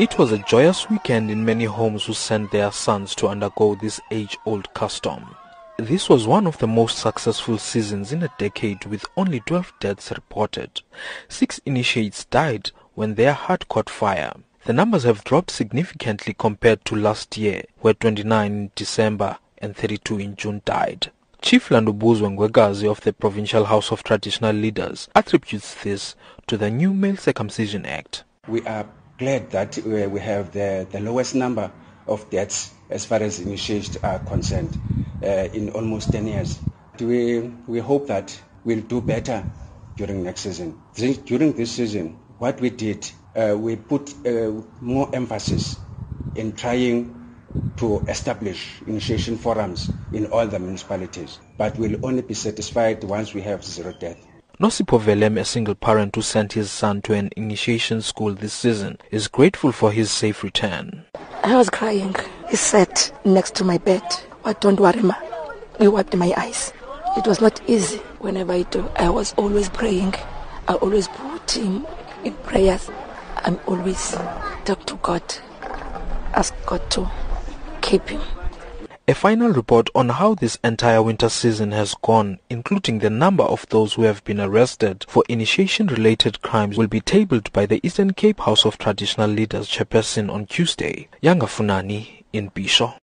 It was a joyous weekend in many homes who sent their sons to undergo this age-old custom. This was one of the most successful seasons in a decade with only 12 deaths reported. Six initiates died when their heart caught fire. The numbers have dropped significantly compared to last year, where 29 in December and 32 in June died. Chief Landubuzwe Ngwegazi of the Provincial House of Traditional Leaders attributes this to the new Male Circumcision Act. We are glad that uh, we have the, the lowest number of deaths as far as initiates are concerned uh, in almost 10 years. We, we hope that we'll do better during next season. During this season, what we did, uh, we put uh, more emphasis in trying to establish initiation forums in all the municipalities, but we'll only be satisfied once we have zero death. Nosipo Velem, a single parent who sent his son to an initiation school this season, is grateful for his safe return. I was crying. He sat next to my bed. But don't worry, ma. He wiped my eyes. It was not easy whenever I do. I was always praying. I always put him in prayers. I'm always talk to God. Ask God to keep him. A final report on how this entire winter season has gone, including the number of those who have been arrested for initiation-related crimes, will be tabled by the Eastern Cape House of Traditional Leaders chairperson on Tuesday. Yanga Funani in Bisho.